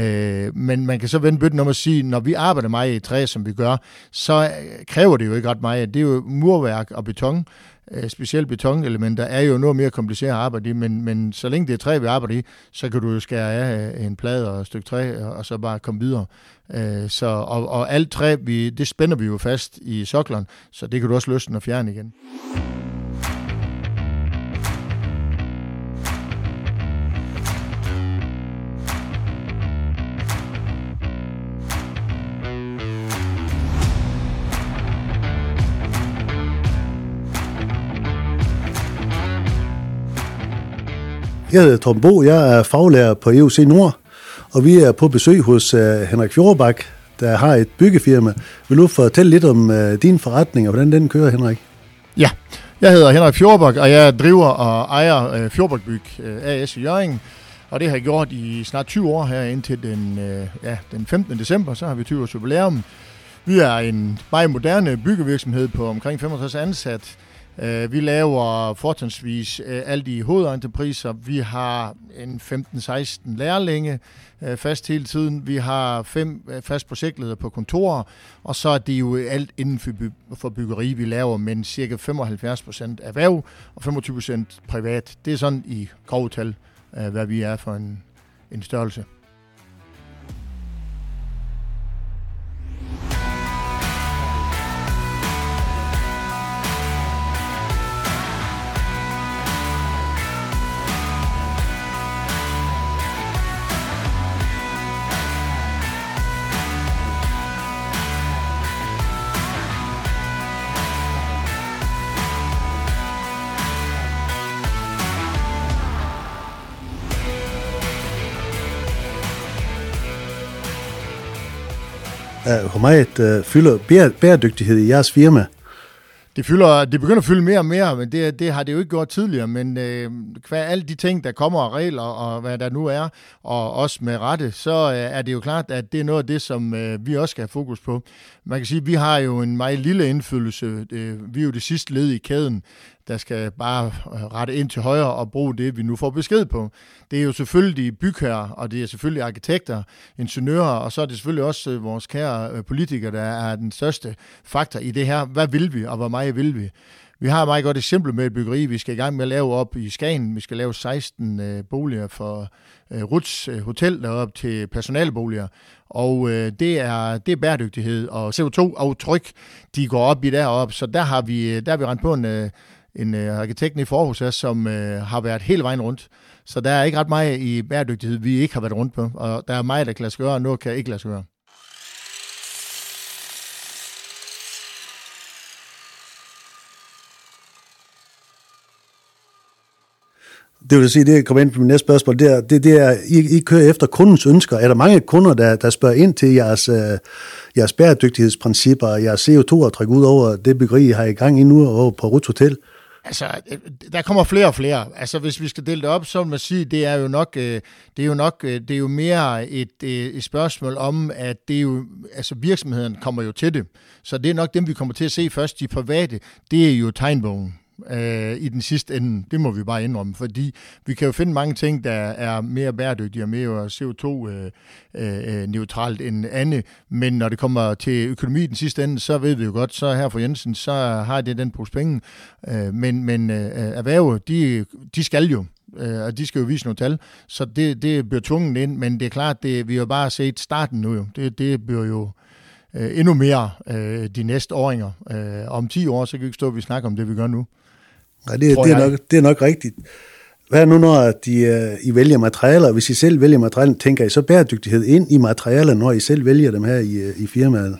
Øh, men man kan så vende bøtten om at sige, når vi arbejder meget i træ, som vi gør, så øh, kræver det jo ikke ret meget. Det er jo murværk og beton, øh, specielt betonelementer, er jo noget mere kompliceret at arbejde i, men, men så længe det er træ, vi arbejder i, så kan du jo skære af øh, en plade og et stykke træ, og, og så bare komme videre. Øh, så, og, og alt træ, vi, det spænder vi jo fast i sokleren, så det kan du også løsne og fjerne igen. Jeg hedder Tom Bo, jeg er faglærer på EUC Nord, og vi er på besøg hos uh, Henrik Fjordbak, der har et byggefirma. Vil du fortælle lidt om uh, din forretning, og hvordan den kører, Henrik? Ja, jeg hedder Henrik Fjordbak, og jeg driver og ejer uh, Fjordbak Byg uh, AS i Jørgen. Og det har jeg gjort i snart 20 år her indtil den, uh, ja, den 15. december, så har vi 20 års jubilæum. Vi er en meget moderne byggevirksomhed på omkring 65 ansat, Øh, vi laver fortrinsvis øh, alle de hovedentrepriser. Vi har en 15-16 lærlinge øh, fast hele tiden. Vi har fem øh, fast projektledere på kontorer, og så er det jo alt inden for byggeri, vi laver, men cirka 75 procent erhverv og 25 procent privat. Det er sådan i grove tal, øh, hvad vi er for en, en størrelse. Øh, hvor meget uh, fylder bæredygtighed i jeres firma? Det, fylder, det begynder at fylde mere og mere, men det, det har det jo ikke gjort tidligere. Men øh, hver alle de ting, der kommer af regler og hvad der nu er, og også med rette, så øh, er det jo klart, at det er noget af det, som øh, vi også skal have fokus på. Man kan sige, at vi har jo en meget lille indflydelse. Øh, vi er jo det sidste led i kæden der skal bare øh, rette ind til højre og bruge det, vi nu får besked på. Det er jo selvfølgelig bygherrer, og det er selvfølgelig arkitekter, ingeniører, og så er det selvfølgelig også øh, vores kære øh, politikere, der er den største faktor i det her. Hvad vil vi, og hvor meget vil vi? Vi har et meget godt eksempel med et byggeri, vi skal i gang med at lave op i Skagen. Vi skal lave 16 øh, boliger for øh, Ruts øh, Hotel op til personalboliger. Og øh, det, er, det er bæredygtighed og CO2-aftryk, de går op i deroppe. Så der har vi, der har vi rent på en, øh, en øh, arkitekt i Forhus, som øh, har været hele vejen rundt. Så der er ikke ret meget i bæredygtighed, vi ikke har været rundt på. Og der er meget, der kan lade sig gøre, og noget kan ikke lade sig gøre. Det vil sige, det jeg kommer ind på min næste spørgsmål, det er, det, det er I, I kører efter kundens ønsker. Er der mange kunder, der, der spørger ind til jeres, øh, jeres bæredygtighedsprincipper, jeres CO2-aftryk ud over det byggeri, I har i gang i nu over på Ruts Hotel? Altså, øh, der kommer flere og flere. Altså, hvis vi skal dele det op, så vil man sige, det er jo nok, øh, det er jo nok, øh, det er jo mere et, et spørgsmål om, at det er jo, altså virksomheden kommer jo til det. Så det er nok dem, vi kommer til at se først. De private, det er jo tegnbogen øh, i den sidste ende. Det må vi bare indrømme, fordi vi kan jo finde mange ting, der er mere bæredygtige og mere CO2-neutralt øh, øh, end andet, men når det kommer til økonomi i den sidste ende, så ved vi jo godt, så her for Jensen, så har det den pose penge, øh, men, men øh, erhvervet, de, de skal jo øh, og de skal jo vise nogle tal, så det, det bliver tvunget ind, men det er klart, det, vi har bare set starten nu jo. Det, det bliver jo øh, endnu mere øh, de næste åringer. Øh, om 10 år, så kan vi ikke stå, at vi snakker om det, vi gør nu. Nej, det, det, er nok, det er nok rigtigt. Hvad nu, når de, uh, I vælger materialer? Hvis I selv vælger materialer, tænker I så bæredygtighed ind i materialer, når I selv vælger dem her i, øh, i firmaet?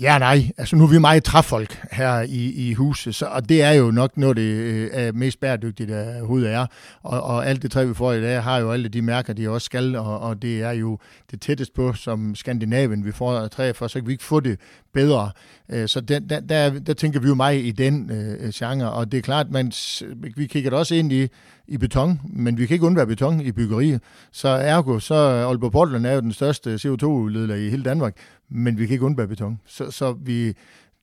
Ja, nej. Altså, nu er vi meget træfolk her i, i huset, så, og det er jo nok noget, det øh, mest bæredygtigt, der overhovedet er. Og, og alt det træ, vi får i dag, har jo alle de mærker, de også skal, og, og det er jo det tættest på, som Skandinavien, vi får træ for, så kan vi ikke få det bedre. Øh, så der, der, der, der tænker vi jo meget i den øh, genre, og det er klart, man, vi kigger også ind i, i beton, men vi kan ikke undvære beton i byggeriet. Så ergo, så Aalborg Portland er jo den største CO2-udleder i hele Danmark, men vi kan ikke undvære beton. Så, så vi,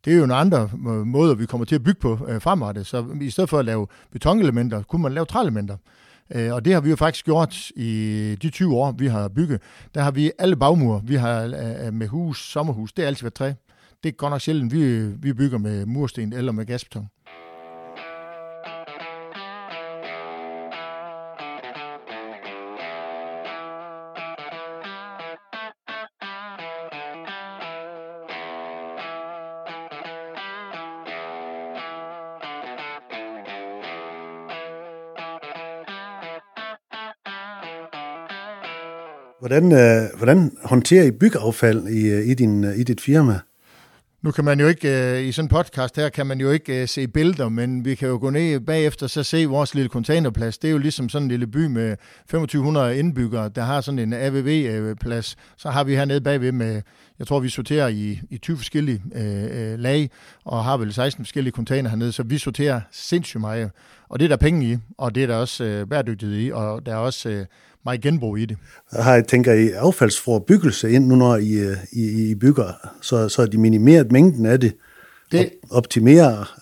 det er jo nogle andre øh, måder, vi kommer til at bygge på øh, fremadrettet. Så i stedet for at lave betonelementer, kunne man lave træelementer. Øh, og det har vi jo faktisk gjort i de 20 år, vi har bygget. Der har vi alle bagmure, vi har med hus, sommerhus, det er altid været træ. Det er godt nok sjældent, vi, vi bygger med mursten eller med gasbeton. Hvordan, øh, hvordan håndterer I byggeaffald i, øh, i, din, øh, i dit firma? Nu kan man jo ikke, øh, i sådan en podcast her, kan man jo ikke øh, se billeder, men vi kan jo gå ned bagefter så se vores lille containerplads. Det er jo ligesom sådan en lille by med 2500 indbyggere, der har sådan en AVV-plads. Øh, så har vi hernede bagved med, jeg tror vi sorterer i, i 20 forskellige øh, øh, lag, og har vel 16 forskellige container hernede, så vi sorterer sindssygt meget. Og det er der penge i, og det er der også øh, bæredygtighed i, og der er også øh, meget genbrug i det. Har I, tænker I affaldsforebyggelse ind nu, når I, øh, I, I bygger, så, så de minimeret mængden af det, det op, optimerer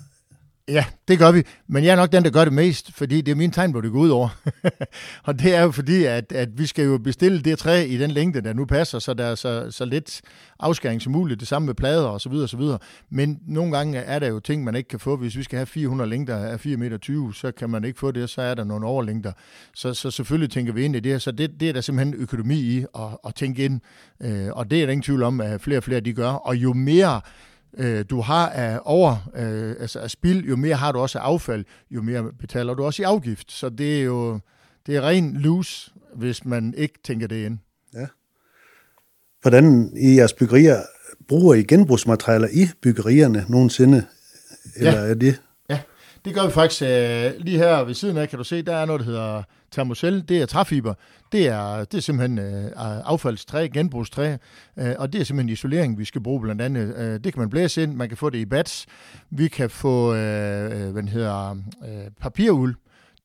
Ja, det gør vi. Men jeg er nok den, der gør det mest, fordi det er min tegn, hvor det går ud over. og det er jo fordi, at, at vi skal jo bestille det træ i den længde, der nu passer, så der er så, så lidt afskæring som muligt. Det samme med plader og så videre og så videre. Men nogle gange er der jo ting, man ikke kan få. Hvis vi skal have 400 længder af 4,20 meter, så kan man ikke få det, så er der nogle overlængder. Så, så selvfølgelig tænker vi ind i det. Så det, det er der simpelthen økonomi i at, at tænke ind. Øh, og det er der ingen tvivl om, at flere og flere de gør. Og jo mere øh, du har af over, øh, altså af spild, jo mere har du også af affald, jo mere betaler du også i afgift. Så det er jo det er ren lose, hvis man ikke tænker det ind. Ja. Hvordan i jeres byggerier bruger I genbrugsmaterialer i byggerierne nogensinde? Eller ja. er det? Det gør vi faktisk øh, lige her ved siden af, kan du se, der er noget, der hedder termocell, det er træfiber, det er, det er simpelthen øh, affaldstræ, genbrugstræ, øh, og det er simpelthen isolering, vi skal bruge blandt andet. Øh, det kan man blæse ind, man kan få det i bats, vi kan få, øh, øh hvad hedder, øh, papiruld,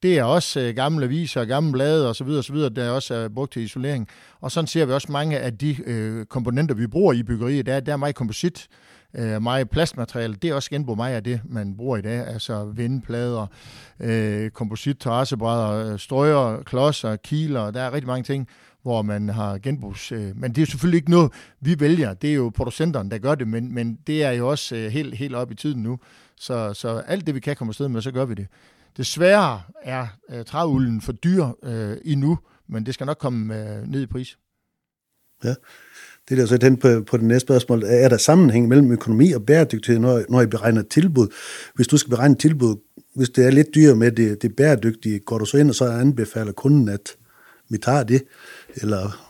det er også øh, gamle aviser, gamle blade osv., osv., der er også er brugt til isolering. Og sådan ser vi også mange af de øh, komponenter, vi bruger i byggeriet. Der, der er meget komposit, øh, meget plastmateriale. Det er også genbrug meget af det, man bruger i dag. Altså vindplader, øh, komposit, terrassebrædder, øh, strøger, klodser, kiler. Der er rigtig mange ting, hvor man har genbrugs... Øh, men det er selvfølgelig ikke noget, vi vælger. Det er jo producenterne, der gør det, men, men det er jo også øh, helt, helt op i tiden nu. Så, så alt det, vi kan komme afsted med, så gør vi det. Desværre er øh, træulden for dyr øh, endnu, men det skal nok komme øh, ned i pris. Ja, det er så hen på, på det næste spørgsmål. Er der sammenhæng mellem økonomi og bæredygtighed, når, når I beregner tilbud? Hvis du skal beregne tilbud, hvis det er lidt dyrere med det, det bæredygtige, går du så ind og så anbefaler kunden, at vi tager det? Eller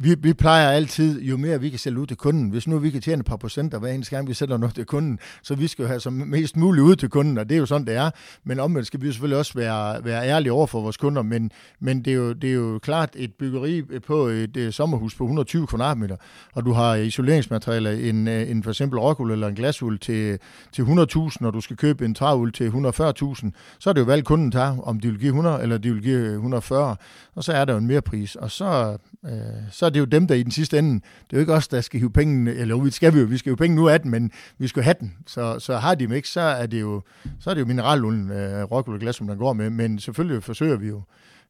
vi, vi plejer altid, jo mere vi kan sælge ud til kunden, hvis nu vi kan tjene et par procenter hver eneste gang, vi sælger noget til kunden, så vi skal jo have så mest muligt ud til kunden, og det er jo sådan, det er. Men omvendt skal vi jo selvfølgelig også være, være ærlige over for vores kunder, men, men det, er jo, det er jo klart et byggeri på et, et sommerhus på 120 kvadratmeter, og du har isoleringsmaterialer, en, øh, en for eksempel rockul eller en glasuld til, til 100.000, og du skal købe en træul til 140.000, så er det jo valgt kunden tager, om de vil give 100 eller de vil give 140, og så er der jo en mere pris, og så, øh, så er det jo dem, der i den sidste ende, det er jo ikke os, der skal hive penge, eller vi skal vi jo, vi skal jo penge nu af den, men vi skal have den. Så, så har de dem ikke, så er det jo, så er det jo mineralulden, øh, rock og glas, som der går med, men selvfølgelig forsøger vi jo.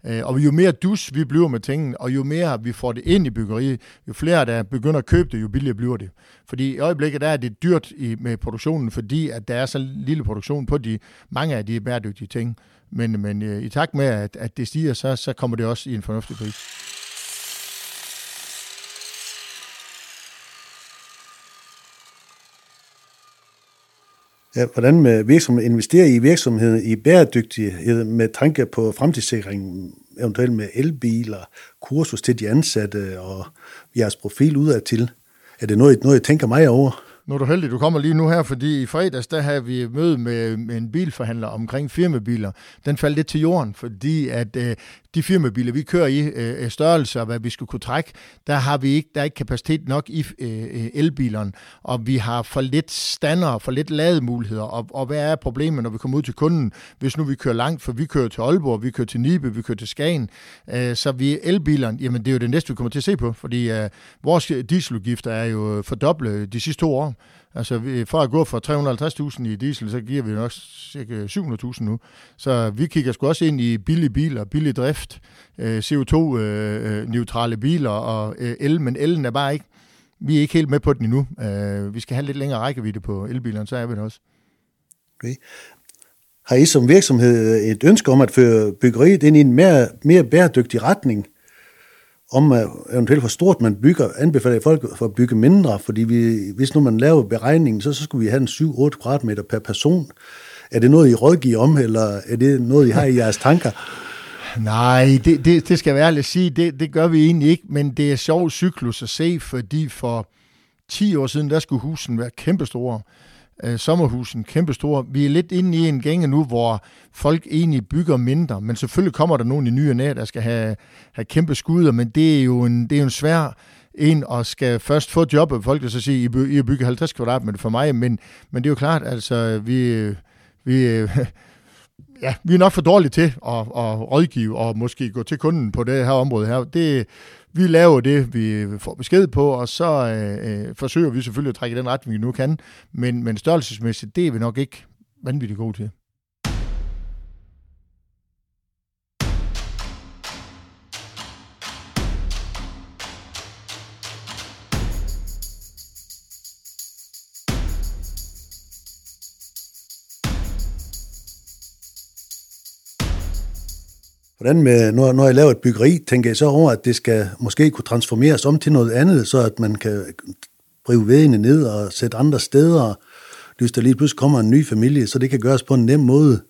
Øh, og jo mere dus vi bliver med tingene, og jo mere vi får det ind i byggeriet, jo flere der begynder at købe det, jo billigere bliver det. Fordi i øjeblikket der er det dyrt i, med produktionen, fordi at der er så lille produktion på de mange af de bæredygtige ting. Men, men øh, i takt med, at, at det stiger, så, så kommer det også i en fornuftig pris. Ja, hvordan med virksomheden investerer I virksomheden i bæredygtighed med tanke på fremtidssikring, eventuelt med elbiler, kursus til de ansatte og jeres profil udadtil? Er det noget, noget I tænker mig over? Nu er du heldig, du kommer lige nu her, fordi i fredags, der havde vi møde med, med en bilforhandler omkring firmabiler. Den faldt lidt til jorden, fordi at øh, de firmabiler, vi kører i, øh, øh størrelse og hvad vi skulle kunne trække, der har vi ikke, der er ikke kapacitet nok i øh, øh, elbilerne, og vi har for lidt stander, for lidt lademuligheder, og, og hvad er problemet, når vi kommer ud til kunden, hvis nu vi kører langt, for vi kører til Aalborg, vi kører til Nibe, vi kører til Skagen, øh, så vi elbilerne, jamen det er jo det næste, vi kommer til at se på, fordi øh, vores dieseludgifter er jo fordoblet de sidste to år, Altså, vi, for at gå fra 350.000 i diesel, så giver vi nok cirka 700.000 nu. Så vi kigger sgu også ind i billige biler, billig drift, øh, CO2-neutrale øh, øh, biler og øh, el, men elen er bare ikke, vi er ikke helt med på den endnu. Øh, vi skal have lidt længere rækkevidde på elbilerne, så er vi det også. Okay. Har I som virksomhed et ønske om at føre byggeriet ind i en mere, mere bæredygtig retning? Om eventuelt for stort man bygger, anbefaler folk for at bygge mindre, fordi vi, hvis nu man laver beregningen, så, så skulle vi have en 7-8 kvadratmeter per person. Er det noget, I rådgiver om, eller er det noget, I har i jeres tanker? Nej, det, det, det skal jeg ærligt sige, det, det gør vi egentlig ikke, men det er sjov cyklus at se, fordi for 10 år siden, der skulle husen være kæmpestore øh, sommerhusen kæmpestore. Vi er lidt inde i en gænge nu, hvor folk egentlig bygger mindre, men selvfølgelig kommer der nogen i nye næ, der skal have, have kæmpe skuder, men det er jo en, det er jo en svær en og skal først få job, folk vil så sige, I, I bygger 50 kvadratmeter for mig, men, men det er jo klart, altså vi, vi, ja, vi er nok for dårlige til at, at rådgive og måske gå til kunden på det her område her. Det, vi laver det, vi får besked på, og så øh, øh forsøger vi selvfølgelig at trække den retning, vi nu kan. Men, men størrelsesmæssigt, det er vi nok ikke vanvittigt gode til. Hvordan med, når, når jeg laver et byggeri, tænker jeg så over, at det skal måske kunne transformeres om til noget andet, så at man kan rive væggene ned og sætte andre steder, hvis der lige pludselig kommer en ny familie, så det kan gøres på en nem måde.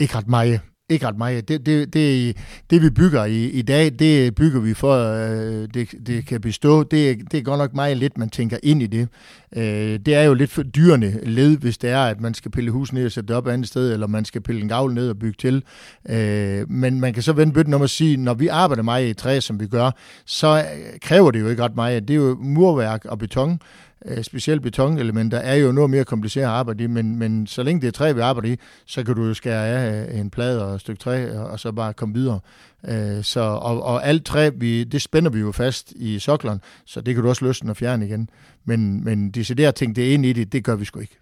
Ikke ret meget. Ikke ret meget. Det, det, det, det vi bygger i, i dag, det bygger vi for, øh, det, det kan bestå. Det, det er godt nok meget lidt, man tænker ind i det. Øh, det er jo lidt for dyrende led, hvis det er, at man skal pille hus ned og sætte det op et andet sted, eller man skal pille en gavl ned og bygge til. Øh, men man kan så vende bøtten om at sige, når vi arbejder meget i træ, som vi gør, så kræver det jo ikke ret meget. Det er jo murværk og beton, øh, specielt betonelementer er jo noget mere kompliceret at arbejde i, men, men så længe det er træ, vi arbejder i, så kan du jo skære af en plade og et stykke træ, og, og så bare komme videre. Øh, så, og, og alt træ, vi, det spænder vi jo fast i sokleren, så det kan du også løsne og fjerne igen. Men, men decideret ting, det er ind i det, det gør vi sgu ikke.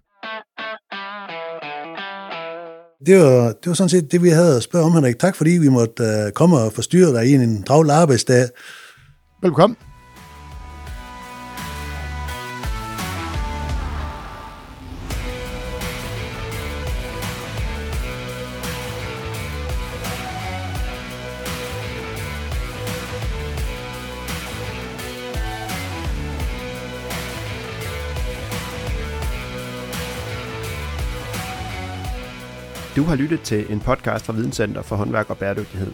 Det var, det var sådan set det, vi havde at spørge om, Henrik. Tak fordi vi måtte uh, komme og forstyrre dig i en travl arbejdsdag. Velkommen. Du har lyttet til en podcast fra Videnscenter for håndværk og bæredygtighed.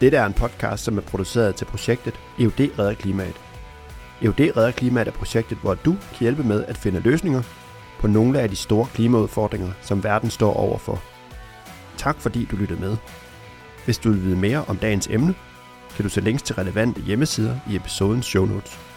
Dette er en podcast, som er produceret til projektet EUD Redder Klimaet. EUD Redder Klimaet er projektet, hvor du kan hjælpe med at finde løsninger på nogle af de store klimaudfordringer, som verden står overfor. Tak fordi du lyttede med. Hvis du vil vide mere om dagens emne, kan du se links til relevante hjemmesider i episodens show notes.